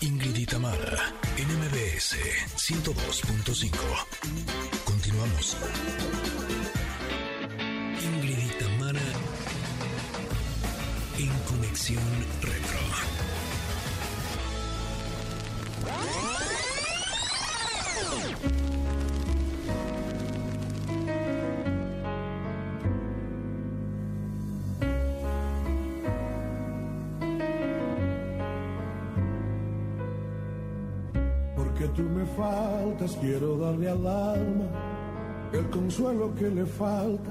Ingrid y Tamara, NMBS 102.5. Continuamos. Ingrid y Tamara en Conexión Retro. Quiero darle al alma el consuelo que le falta,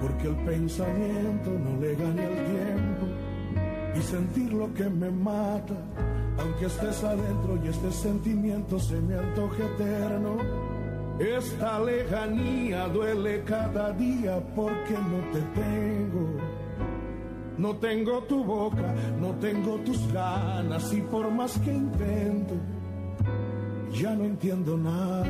porque el pensamiento no le gane el tiempo y sentir lo que me mata, aunque estés adentro y este sentimiento se me antoje eterno. Esta lejanía duele cada día porque no te tengo. No tengo tu boca, no tengo tus ganas y por más que intento, ya no entiendo nada.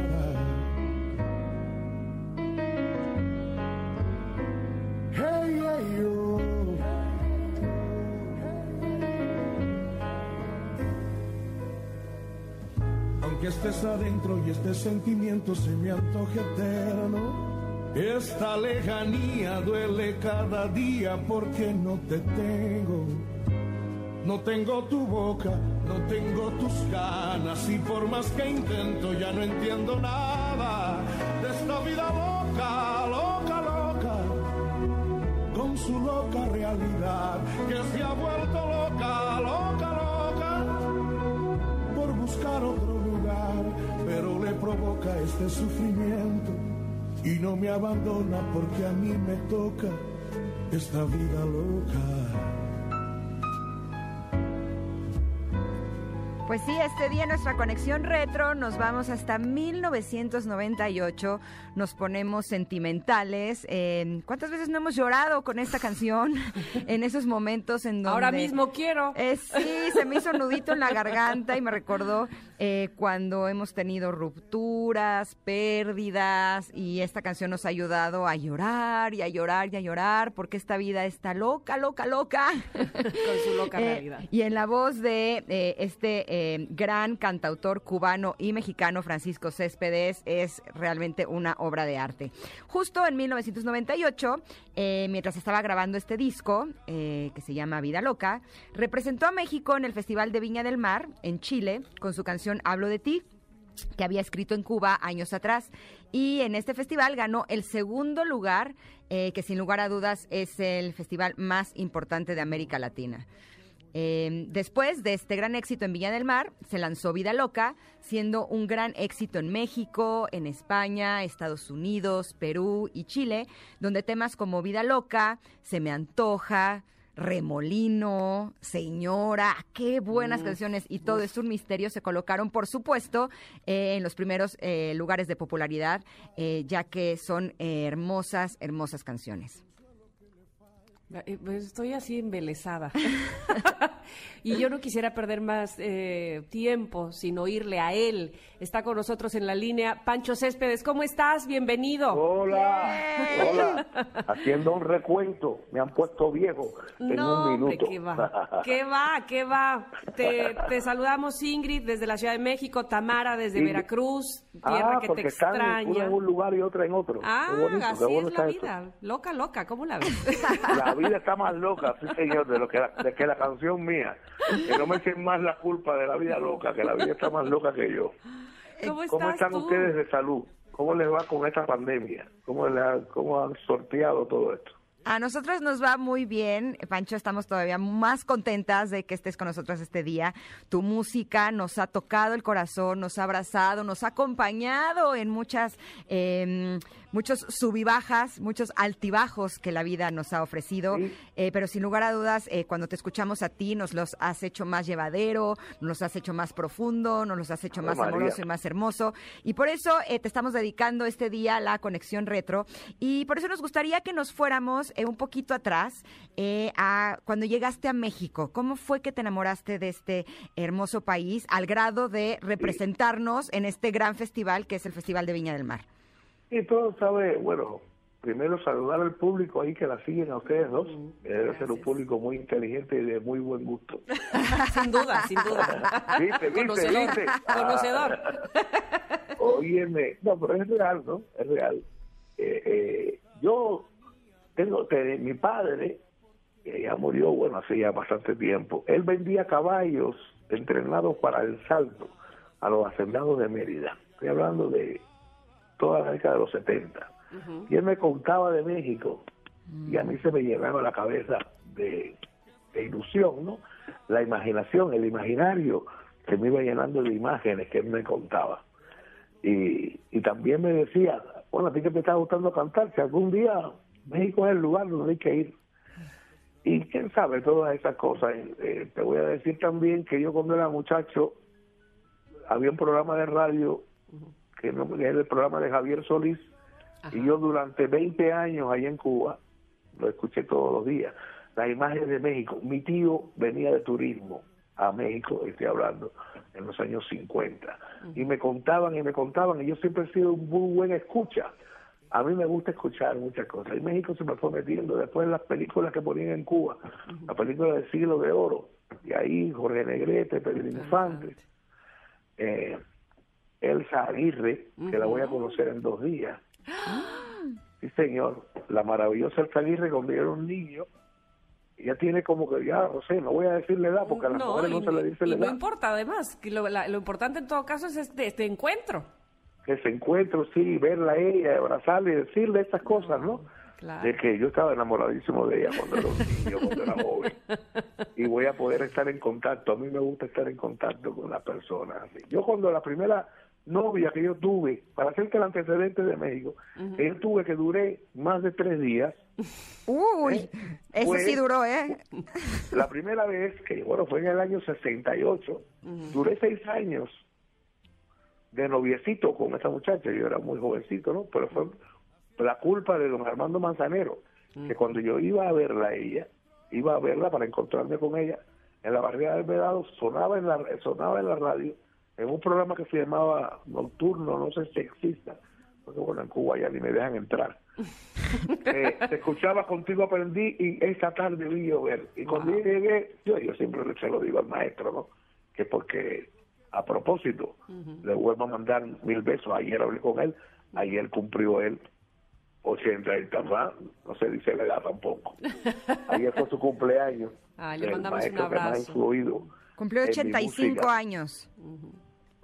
Hey, hey, yo. Aunque estés adentro y este sentimiento se me antoje eterno, esta lejanía duele cada día porque no te tengo. No tengo tu boca, no tengo tus ganas y por más que intento ya no entiendo nada de esta vida loca, loca, loca, con su loca realidad que se ha vuelto loca, loca, loca, por buscar otro lugar, pero le provoca este sufrimiento y no me abandona porque a mí me toca esta vida loca. Pues sí, este día en nuestra conexión retro nos vamos hasta 1998, nos ponemos sentimentales. eh, ¿Cuántas veces no hemos llorado con esta canción en esos momentos en donde... Ahora mismo quiero. Eh, sí, se me hizo nudito en la garganta y me recordó eh, cuando hemos tenido rupturas, pérdidas y esta canción nos ha ayudado a llorar y a llorar y a llorar porque esta vida está loca, loca, loca. Con su loca Eh, realidad. y en la voz de este eh, gran cantautor cubano y mexicano Francisco Céspedes es realmente una obra de arte. Justo en 1998, eh, mientras estaba grabando este disco, eh, que se llama Vida Loca, representó a México en el Festival de Viña del Mar, en Chile, con su canción Hablo de ti que había escrito en Cuba años atrás. Y en este festival ganó el segundo lugar, que sin lugar a dudas es el festival más importante de América Latina. Eh, después de este gran éxito en Viña del Mar, se lanzó Vida Loca, siendo un gran éxito en México, en España, Estados Unidos, Perú y Chile, donde temas como Vida Loca, Se me antoja, Remolino, Señora, qué buenas canciones y todo es un misterio se colocaron, por supuesto, eh, en los primeros eh, lugares de popularidad, eh, ya que son hermosas, hermosas canciones. Eh, pues Estoy así embelesada. y yo no quisiera perder más eh, tiempo sin oírle a él. Está con nosotros en la línea Pancho Céspedes. ¿Cómo estás? Bienvenido. Hola, hola. Haciendo un recuento, me han puesto viejo en no, un minuto. ¿qué va? ¿Qué va? ¿Qué va? Te, te saludamos Ingrid desde la Ciudad de México, Tamara desde Ingrid. Veracruz, tierra ah, que te porque están una extraña. en un lugar y otra en otro. Ah, Qué bonito, así qué bueno es la esto. vida. Loca, loca, ¿cómo la ves? La vida está más loca, sí señor, de lo que la, de que la canción mía. Que no me echen más la culpa de la vida loca, que la vida está más loca que yo. ¿Cómo estás ¿Cómo están tú? ustedes de salud? ¿Cómo les va con esta pandemia? ¿Cómo, cómo han sorteado todo esto? A nosotros nos va muy bien, Pancho, estamos todavía más contentas de que estés con nosotros este día. Tu música nos ha tocado el corazón, nos ha abrazado, nos ha acompañado en muchas, eh, muchos sub y bajas, muchos altibajos que la vida nos ha ofrecido. Sí. Eh, pero sin lugar a dudas, eh, cuando te escuchamos a ti, nos los has hecho más llevadero, nos los has hecho más profundo, nos los has hecho más María. amoroso y más hermoso. Y por eso eh, te estamos dedicando este día a la conexión retro. Y por eso nos gustaría que nos fuéramos un poquito atrás eh, a cuando llegaste a México. ¿Cómo fue que te enamoraste de este hermoso país al grado de representarnos en este gran festival que es el Festival de Viña del Mar? Y todo sabe, bueno, primero saludar al público ahí que la siguen a ustedes dos. Debe ser un público muy inteligente y de muy buen gusto. sin duda, sin duda. ¿Viste, viste, Conocedor, viste? conocedor. Óyeme, no, pero es real, ¿no? Es real. Eh, eh, yo tengo, te- mi padre, que ya murió, bueno, hace ya bastante tiempo, él vendía caballos entrenados para el salto a los hacendados de Mérida. Estoy hablando de toda la década de los 70. Y él me contaba de México y a mí se me llenaba la cabeza de, de ilusión, ¿no? La imaginación, el imaginario se me iba llenando de imágenes que él me contaba. Y, y también me decía, bueno, a ti que te está gustando cantar, si algún día México es el lugar donde hay que ir. Y quién sabe todas esas cosas. Eh, te voy a decir también que yo cuando era muchacho había un programa de radio que, era el programa de Javier Solís y yo durante 20 años allá en Cuba lo escuché todos los días. Las imágenes de México. Mi tío venía de turismo a México, estoy hablando, en los años 50. Y me contaban y me contaban, y yo siempre he sido un muy buen escucha. A mí me gusta escuchar muchas cosas. Y México se me fue metiendo después las películas que ponían en Cuba, la película del siglo de oro. Y ahí Jorge Negrete, Pedro Infante, eh, Elsa Aguirre, que la voy a conocer en dos días. Sí, señor. La maravillosa Elsa Aguirre cuando yo era un niño, ella tiene como que, ya, no sé, no voy a decirle edad porque a las mujeres no y, se le dice y la no edad. importa además, que lo, la- lo importante en todo caso es este, este encuentro. que se encuentro, sí, verla a ella, abrazarla y decirle esas cosas, ¿no? Claro. De que yo estaba enamoradísimo de ella cuando era un niño, cuando era joven. Y voy a poder estar en contacto. A mí me gusta estar en contacto con las personas. así. Yo cuando la primera novia que yo tuve, para hacerte el antecedente de México, que yo tuve que duré más de tres días, Uy, eso Pues- sí duró, ¿eh? la primera vez, que bueno, fue en el año 68, duré seis años de noviecito con esa muchacha, yo era muy jovencito, ¿no? Pero fue la culpa de don Armando Manzanero, que cuando yo iba a verla a ella, iba a verla para encontrarme con ella, en la barriada del Vedado sonaba en la, sonaba en la radio, en un programa que se llamaba Nocturno, no sé si exista, porque bueno, en Cuba ya ni me dejan entrar. Eh, te escuchaba contigo aprendí y esa tarde vi llover y cuando yo llegué yo, yo siempre se lo digo al maestro no que porque a propósito le vuelvo a mandar mil besos. Ayer hablé con él ayer cumplió él 80 y más no se dice la edad tampoco. Ayer fue su cumpleaños. Ah, le mandamos un abrazo. Cumplió en mi 85 música.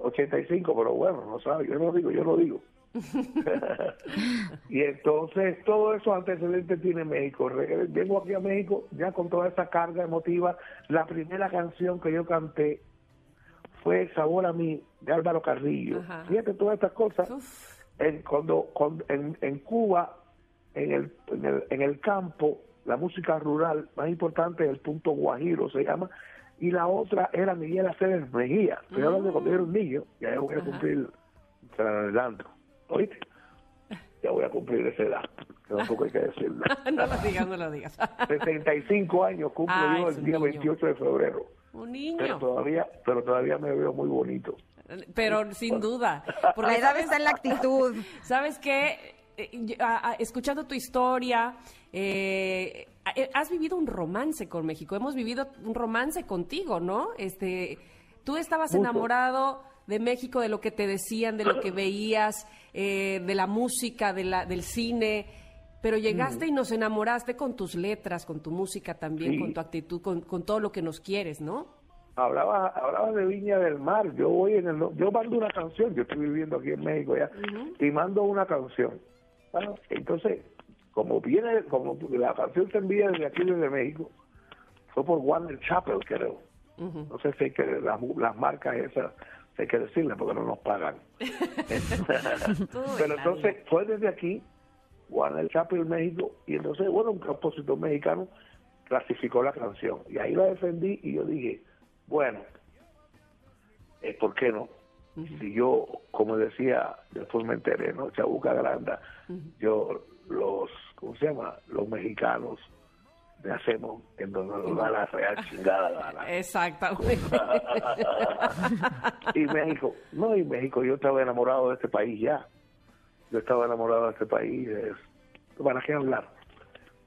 Años. 85, pero bueno, no sabe, yo no lo digo, yo lo digo. y entonces todo eso antecedentes tiene México. Vengo aquí a México ya con toda esa carga emotiva. La primera canción que yo canté fue Sabor a mí de Álvaro Carrillo. Ajá. Fíjate todas estas cosas. En, cuando, cuando- en, en Cuba, en el, en, el, en el campo, la música rural más importante es el punto Guajiro, se llama, y la otra era Miguel Aceves Mejía. Estoy hablando de cuando yo era un niño, ya voy a cumplir, se la adelanto, ¿oíste? Ya voy a cumplir esa edad, que tampoco hay que decirlo. no lo digas, no lo digas. 65 años cumplo Ay, yo el día niño. 28 de febrero, Un pero niño. todavía, pero todavía me veo muy bonito. Pero sin duda. Porque La edad sabes- está en la actitud. ¿Sabes qué? Eh, yo- a- a- escuchando tu historia, eh, has vivido un romance con México. Hemos vivido un romance contigo, ¿no? Este, tú estabas Mucho. enamorado de México, de lo que te decían, de lo que veías, eh, de la música, de la, del cine. Pero llegaste y nos enamoraste con tus letras, con tu música también, Sí. con tu actitud, con, con todo lo que nos quieres, ¿no? hablaba hablaba de Viña del Mar yo voy en el yo mando una canción yo estoy viviendo aquí en México ya y mando una canción bueno entonces como viene como la canción se envía desde aquí desde México fue por Warner Chapel creo. No sé si hay que las, las marcas esas hay que decirle porque no nos pagan. Pero entonces fue desde aquí Warner Chapel México y entonces bueno un compositor mexicano clasificó la canción. Y ahí la defendí y yo dije bueno eh, ¿por qué no? Si yo, como decía, después me enteré, ¿no? Chabuca Granda, yo, los, ¿cómo se llama? Los mexicanos le hacemos en donde nos da la real chingada gana. Exactamente. y México, no, y México, yo estaba enamorado de este país ya. Yo estaba enamorado de este país. es- ¿para qué hablar?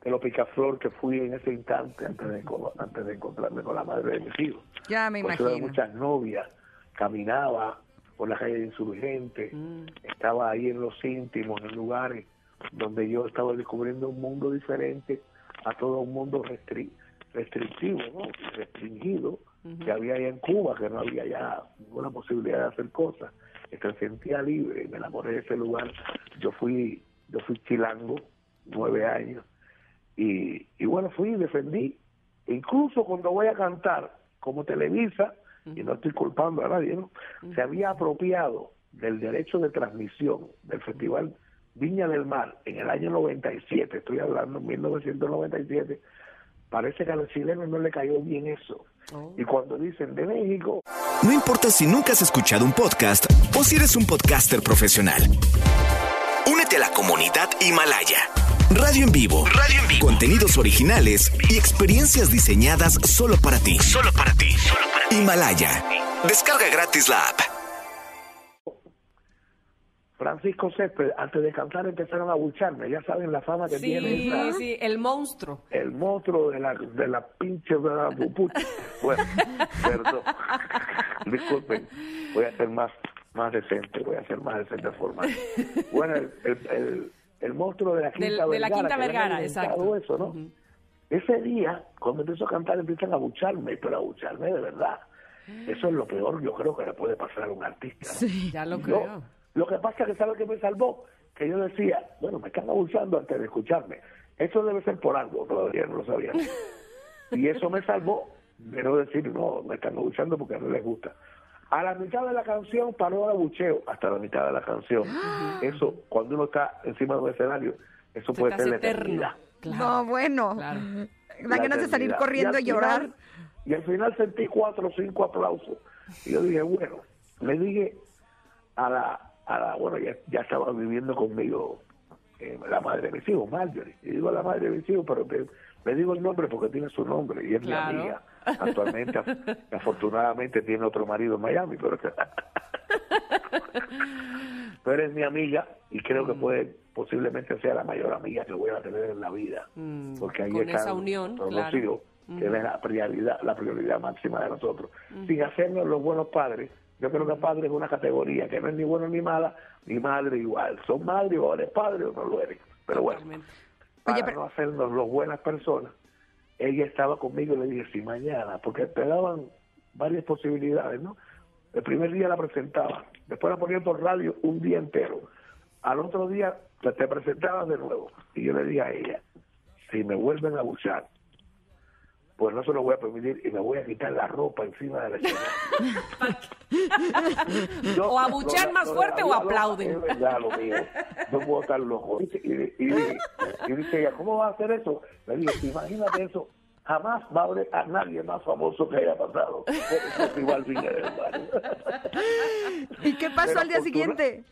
De lo picaflor que fui en ese instante antes de, antes de encontrarme con la madre de mis hijos. Ya me imagino. muchas novias, caminaba por la calle de Insurgente, Mm. estaba ahí en los íntimos, en lugares donde yo estaba descubriendo un mundo diferente a todo un mundo restri- restrictivo, ¿no? restringido que había allá en Cuba, que no había ya ninguna posibilidad de hacer cosas. Me sentía libre, me enamoré de ese lugar. Yo fui, yo fui chilango, nueve años, y, y bueno, fui y defendí. Incluso cuando voy a cantar, como Televisa, y no estoy culpando a nadie, ¿no? se había apropiado del derecho de transmisión del Festival Viña del Mar en el año 97, estoy hablando 1997, parece que a los chilenos no le cayó bien eso. Y cuando dicen de México, No importa si nunca has escuchado un podcast o si eres un podcaster profesional. Únete a la comunidad Himalaya. Radio en vivo. Radio en vivo. Contenidos originales y experiencias diseñadas solo para ti. Solo para ti. Himalaya. Descarga gratis la app. Francisco Césped, antes de cantar empezaron a bucharme, ya saben la fama que tiene Sí, esa- sí, el monstruo. el monstruo de la, de la pinche de la pupucha. Bueno, perdón. Disculpen, voy a ser más, más decente, voy a ser más decente formal. Bueno, el, el, el, el monstruo de la Quinta Del- de la Vergara. Quinta Vergara, exacto. Eso, ¿no? Ese día, cuando empiezo a cantar, empiezan a bucharme, pero a bucharme de verdad. Eso es lo peor, yo creo que le puede pasar a un artista. ¿no? Ya lo Yo- creo. Lo que pasa es que sabe que me salvó, que yo decía, bueno, me están abusando antes de escucharme. Eso debe ser por algo, todavía no lo sabía. y eso me salvó de no decir, no, me están abusando porque no les gusta. A la mitad de la canción paró el abucheo, hasta la mitad de la canción. Eso, cuando uno está encima de un escenario, eso Se puede ser la eternidad. No, bueno. Claro. La ganas de salir corriendo y, llorar. final- y al final sentí cuatro o cinco aplausos. Y yo dije, bueno, le dije a la, a la bueno, ya, ya estaba viviendo conmigo eh, la madre de mis hijos, Marjorie. Y digo a la madre de mis hijos, pero te- le digo el nombre porque tiene su nombre y es Claro. mi amiga. Actualmente, af- afortunadamente, tiene otro marido en Miami, pero pero es mi amiga y creo que Mm. puede posiblemente sea la mayor amiga que voy a tener en la vida Mm, porque ahí con esa unión, claro. los hijos que es la prioridad la prioridad máxima de nosotros sin hacernos los buenos padres yo creo que padre es una categoría que no es ni bueno ni mala ni madre igual. Son madre o eres padre o no lo eres. Pero bueno Totalmente. para Oye, pero- no hacernos los buenas personas ella estaba conmigo y le dije si mañana porque te daban varias posibilidades no el primer día la presentaba después la ponían por radio un día entero. Al otro día te, presentabas de nuevo. Y yo le dije a ella si me vuelven a buchar pues no se lo voy a permitir y me voy a quitar la ropa encima de la escena. O abuchean más fuerte o aplauden. Es verdad lo mío. No puedo estar loco. Y, y, y, y dice ella, ¿cómo va a hacer eso? Le digo, imagínate eso. Jamás va a haber a nadie más famoso que haya pasado Mar. ¿Y qué pasó Pero al día siguiente?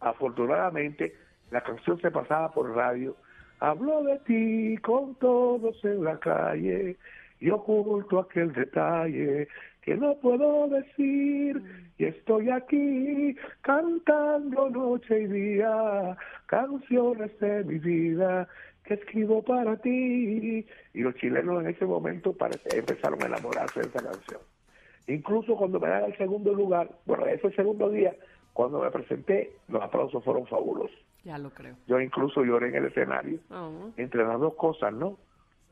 Afortunadamente, la canción se pasaba por radio. Habló de ti con todos en la calle y oculto aquel detalle que no puedo decir. Y estoy aquí cantando noche y día canciones de mi vida que escribo para ti. Y los chilenos en ese momento empezaron a enamorarse de esa canción. Incluso cuando me dan el segundo lugar bueno ese segundo día cuando me presenté los aplausos fueron fabulosos Ya lo creo. yo incluso lloré en el escenario Oh. entre las dos cosas, ¿no?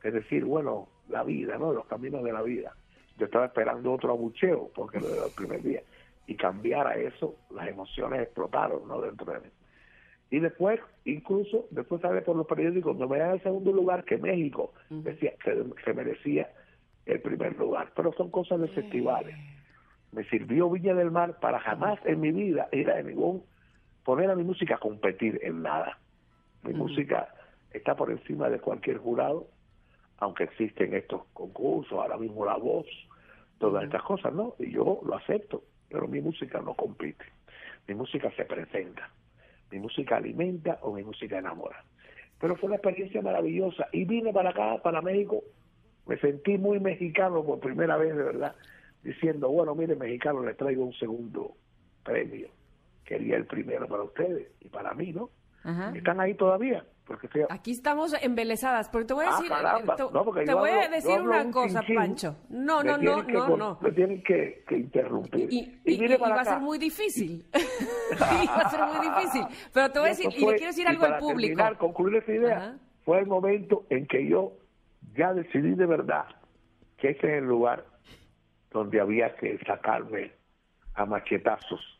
Es decir, bueno, la vida, ¿no? Los caminos de la vida. Yo estaba esperando otro abucheo, porque lo del primer día, y cambiar a eso, las emociones explotaron, ¿no? Dentro de mí. Y después, incluso, después sale por los periódicos, no me dan el segundo lugar, que México decía que se merecía el primer lugar. Pero son cosas de festivales. Me sirvió Villa del Mar para jamás en mi vida ir a ningún, poner a mi música a competir en nada. Mi música está por encima de cualquier jurado, aunque existen estos concursos, ahora mismo la voz, todas estas cosas, ¿no? Y yo lo acepto, pero mi música no compite. Mi música se presenta. Mi música alimenta o mi música enamora. Pero fue una experiencia maravillosa. Y vine para acá, para México, me sentí muy mexicano por primera vez, de verdad, diciendo, bueno, mire, mexicano, le traigo un segundo premio. Quería el primero para ustedes y para mí, ¿no? Ajá. están ahí todavía. Porque estoy- Aquí estamos embelezadas, porque te voy a decir, te, No, te voy a una un cosa, chinchín. Pancho. No, Me no, no, que no, no. Me tienen que, que interrumpir. Y, y- va a ser muy difícil. y va a ser muy difícil. Pero te voy a decir, y le quiero decir algo al público. terminar, concluir esa idea, Ajá. fue el momento en que yo ya decidí de verdad que ese es el lugar donde había que sacarme a machetazos.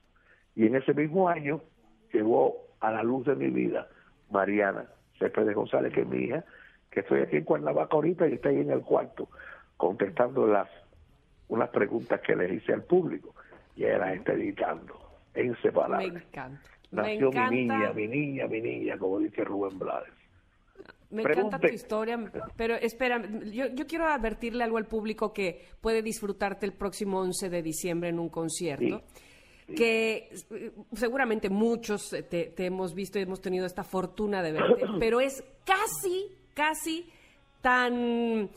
Y en ese mismo año llegó a la luz de mi vida Mariana Céspedes González, que es mi hija, que estoy aquí en Cuernavaca ahorita y está ahí en el cuarto contestando las unas preguntas que le hice al público y ella las está editando en Me separado. encanta. Me Nació encanta, mi niña, mi niña, mi niña, como dice Rubén Blades. me encanta tu historia, pero espera, yo, yo quiero advertirle algo al público que puede disfrutarte el próximo 11 de diciembre en un concierto. Que eh, seguramente muchos eh, te, te hemos visto y hemos tenido esta fortuna de verte, pero es casi, casi tan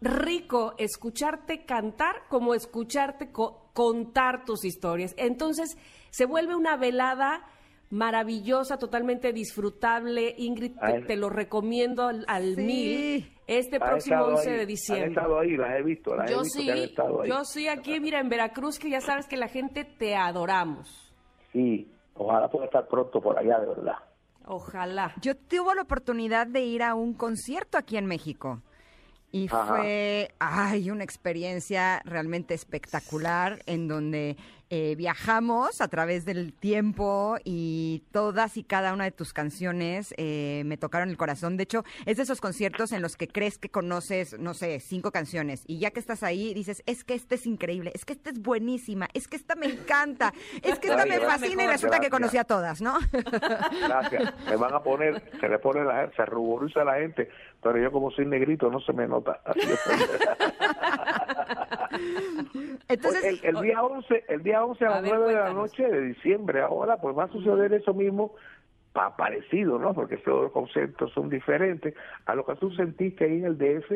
rico escucharte cantar como escucharte co- contar tus historias. Entonces se vuelve una velada maravillosa, totalmente disfrutable. Ingrid, te, lo recomiendo al, al Sí. mil este próximo estado 11 ahí, de Han diciembre. estado ahí, las he visto, las he Yo visto que han sí, estado ahí. yo sí aquí, mira, en Veracruz, que ya sabes que la gente te adoramos. Sí, ojalá pueda estar pronto por allá, de verdad. Ojalá. Yo tuve la oportunidad de ir a un concierto aquí en México. Y Ajá. fue, ay, una experiencia realmente espectacular en donde eh, viajamos a través del tiempo y todas y cada una de tus canciones eh, me tocaron el corazón. De hecho, es de esos conciertos en los que crees que conoces, no sé, cinco canciones y ya que estás ahí dices, es que esta es increíble, es que esta es buenísima, es que esta me encanta, es que esta me fascina y resulta que conocí a todas, ¿no? Gracias. Me van a poner, se le pone la se ruboriza la gente, pero yo como soy negrito no se me nota. Entonces, el, el día 11, el día 11 a A las ver, 9 de la noche de diciembre, ahora pues va a suceder eso mismo, pa- parecido, ¿no? Porque todos los conceptos son diferentes a lo que tú sentiste ahí en el DF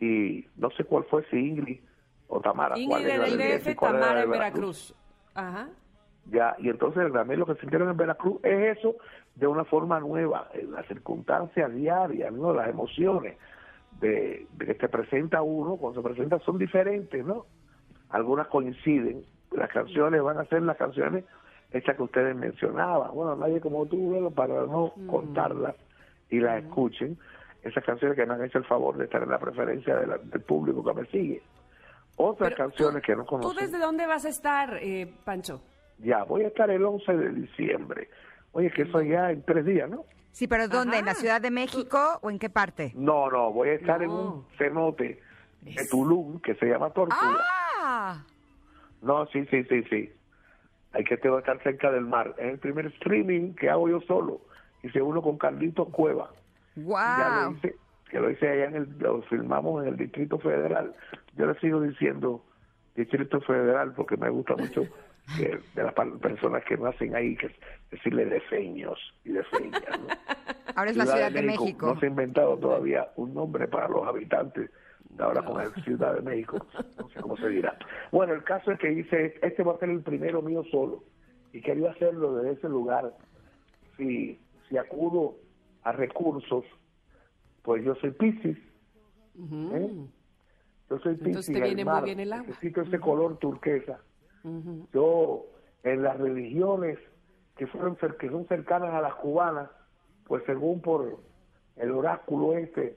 y no sé cuál fue, si Ingrid o Tamara. Ingrid en el DF, Tamara en Veracruz. Ajá. Ya, y entonces también lo que sintieron en Veracruz es eso de una forma nueva, en las circunstancias diarias, ¿no? Las emociones de, de que te presenta uno, cuando se presenta son diferentes, ¿no? Algunas coinciden, las canciones van a ser las canciones estas que ustedes mencionaban, bueno, nadie como tú, bueno, para no contarlas y las escuchen, esas canciones que me han hecho el favor de estar en la preferencia de la- del público que me sigue. Otras Pero canciones tú- que no ¿Tú conocen. desde dónde vas a estar, eh, Pancho? Ya, voy a estar el 11 de diciembre. Oye, que eso ya en tres días, ¿no? Sí, pero ¿dónde? ¿En la. Ciudad de México o en qué parte? No, no, voy a estar en un cenote de Tulum que se llama Tortuga. ¡Ah! No, sí, sí, sí, sí. Hay que estar cerca del mar. Es el primer streaming que hago yo solo. Hice uno con Carlitos Cueva. Ya lo ¡Wow! hice, que lo hice allá en el, lo filmamos en el Distrito Federal. Yo le sigo diciendo Distrito Federal porque me gusta mucho que de las personas que nacen ahí, que es decirle defeños y defeñas, ¿no? Ahora es la Ciudad de México. No se ha inventado todavía un nombre para los habitantes de ahora con el Ciudad de México. No sé cómo se dirá. Bueno, el caso es que hice, este va a ser el primero mío solo. Y quería hacerlo desde ese lugar. Si, si acudo a recursos, pues yo soy Piscis. ¿eh? Yo soy Piscis. Entonces te viene muy bien el agua. Necesito ese color turquesa. Yo, en las religiones que, fueron, cer- que son cercanas a las cubanas, pues según por el oráculo este,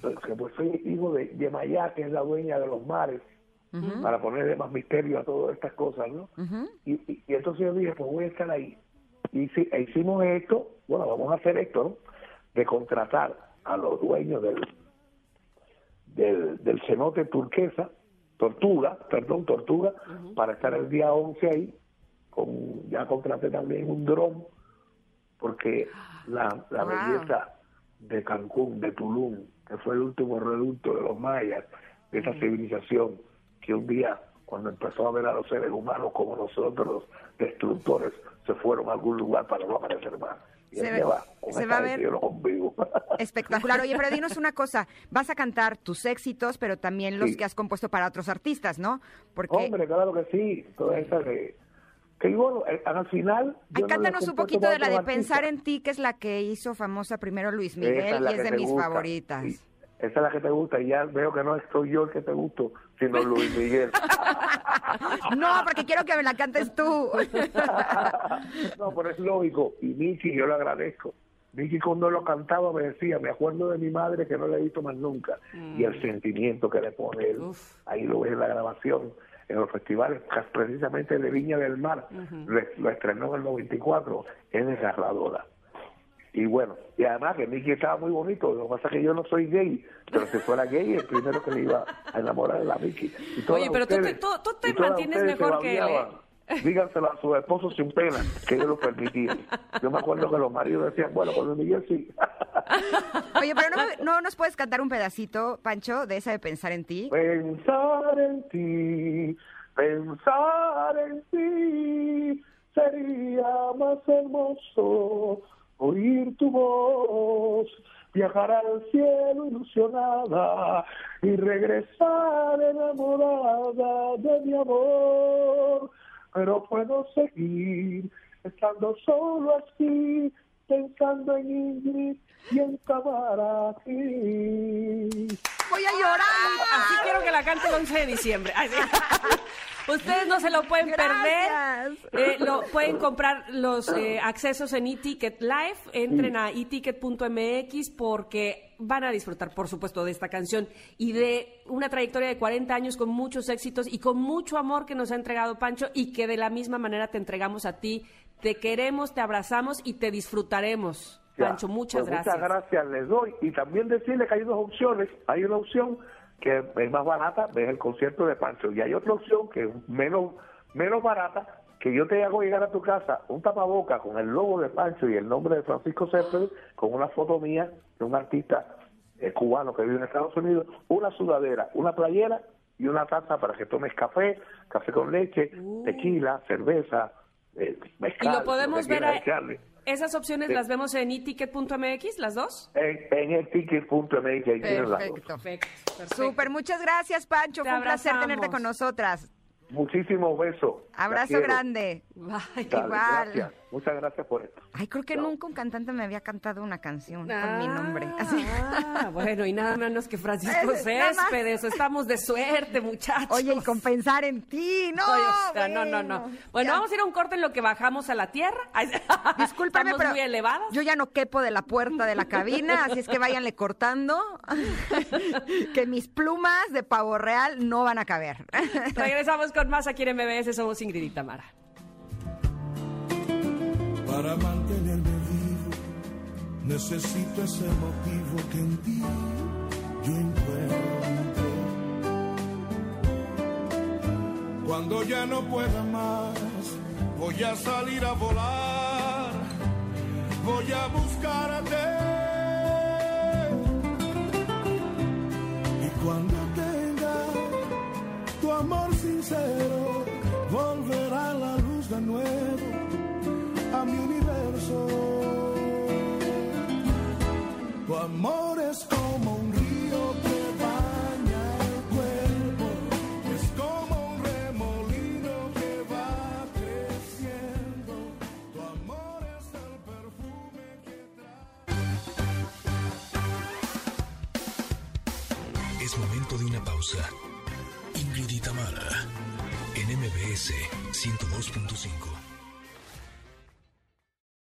pues, que pues soy hijo de Yemayá, que es la dueña de los mares, para ponerle más misterio a todas estas cosas, ¿no? y, y- y entonces yo dije, pues voy a estar ahí. Y si, e hicimos esto, bueno, vamos a hacer esto, ¿no? De contratar a los dueños del, del, del cenote turquesa, tortuga, perdón, tortuga, para estar el día 11 ahí. Con, ya contraté también un dron, porque la, la Wow. belleza de Cancún, de Tulum, que fue el último reducto de los mayas, de esa civilización que un día, cuando empezó a ver a los seres humanos como nosotros, los destructores, se fueron a algún lugar para no aparecer más. Y Se ve- va, se va a ver-. Espectacular. Oye, pero dinos una cosa. Vas a cantar tus éxitos, pero también los Sí. que has compuesto para otros artistas, ¿no? Porque Hombre, claro que sí. Toda esa de, que bueno, eh, al final... Ay, cántanos un poquito de la de Pensar en ti, que es la que hizo famosa primero Luis Miguel y es de mis favoritas. Esa es la que te gusta y ya veo que no soy yo el que te gusto, sino Luis Miguel. no, porque quiero que me la cantes tú. no, pero es lógico. Y Michi, yo le agradezco. Michi cuando lo cantaba me decía, me acuerdo de mi madre que no le he visto más nunca. Y el mm. sentimiento que le pone él, ahí lo ves en la grabación en los festivales, precisamente de Viña del Mar, lo, estrenó en el 94, es desgarradora. Y bueno, y además que Mickey estaba muy bonito, lo que pasa es que yo no soy gay, pero si fuera gay, el primero que le iba a enamorar era Mickey. Oye, pero tú, tú, te mantienes mejor que él, ¿eh? díganselo a su esposo sin pena, que ellos lo permitían. Yo me acuerdo que los maridos decían, bueno, con Miguel sí. Oye, pero no, no, nos puedes cantar un pedacito, Pancho, de esa de Pensar en ti. Pensar en ti, pensar en ti, sería más hermoso oír tu voz viajar al cielo ilusionada y regresar enamorada de mi amor. Pero puedo seguir estando solo así, pensando en Ingrid y en. Voy a llorar. Así quiero que la cante el 11 de diciembre. Ustedes no se lo pueden perder. Eh, lo, pueden comprar los eh, accesos en eTicket Live. Entren a eticket.mx porque van a disfrutar, por supuesto, de esta canción y de una trayectoria de 40 años con muchos éxitos y con mucho amor que nos ha entregado Pancho y que de la misma manera te entregamos a ti. Te queremos, te abrazamos y te disfrutaremos. Pancho, muchas pues gracias. Muchas gracias les doy. Y también decirle que hay dos opciones. Hay una opción que es más barata, ves el concierto de Pancho. Y hay otra opción que es menos, menos barata, que yo te hago llegar a tu casa un tapaboca con el logo de Pancho y el nombre de Francisco Céspedes, con una foto mía de un artista eh, cubano que vive en Estados Unidos, una sudadera, una playera y una taza para que tomes café, café con leche, uh. tequila, cerveza, eh. Y lo podemos ver ahí. ¿Esas opciones las vemos en eticket.mx, las dos? En, en eticket.mx. Perfecto. Perfecto. Súper, muchas gracias, Pancho. Fue un placer tenerte con nosotras. Muchísimos besos. Abrazo grande. Igual. Muchas gracias por esto. Ay, creo que nunca un cantante me había cantado una canción con mi nombre. Ah, bueno, y nada menos que Francisco Céspedes. Estamos de suerte, muchachos. Oye, y con pensar en ti, no. no, no, no. Bueno, vamos a ir a un corte en lo que bajamos a la tierra. Discúlpame, pero muy elevados. yo ya no quepo de la puerta de la cabina, así es que váyanle cortando. que mis plumas de pavo real no van a caber. Regresamos con más aquí en MBS. Somos Ingrid y Tamara para mantenerme vivo. Necesito ese motivo que en ti yo encuentro. Cuando ya no pueda más, voy a salir a volar, voy a buscarte. Y cuando tenga tu amor sincero, volverá Tu amor es como un río que baña el cuerpo, es como un remolino que va creciendo. Tu amor es el perfume que trae. Es momento de una pausa. Ingrid Mara, en MBS 102.5.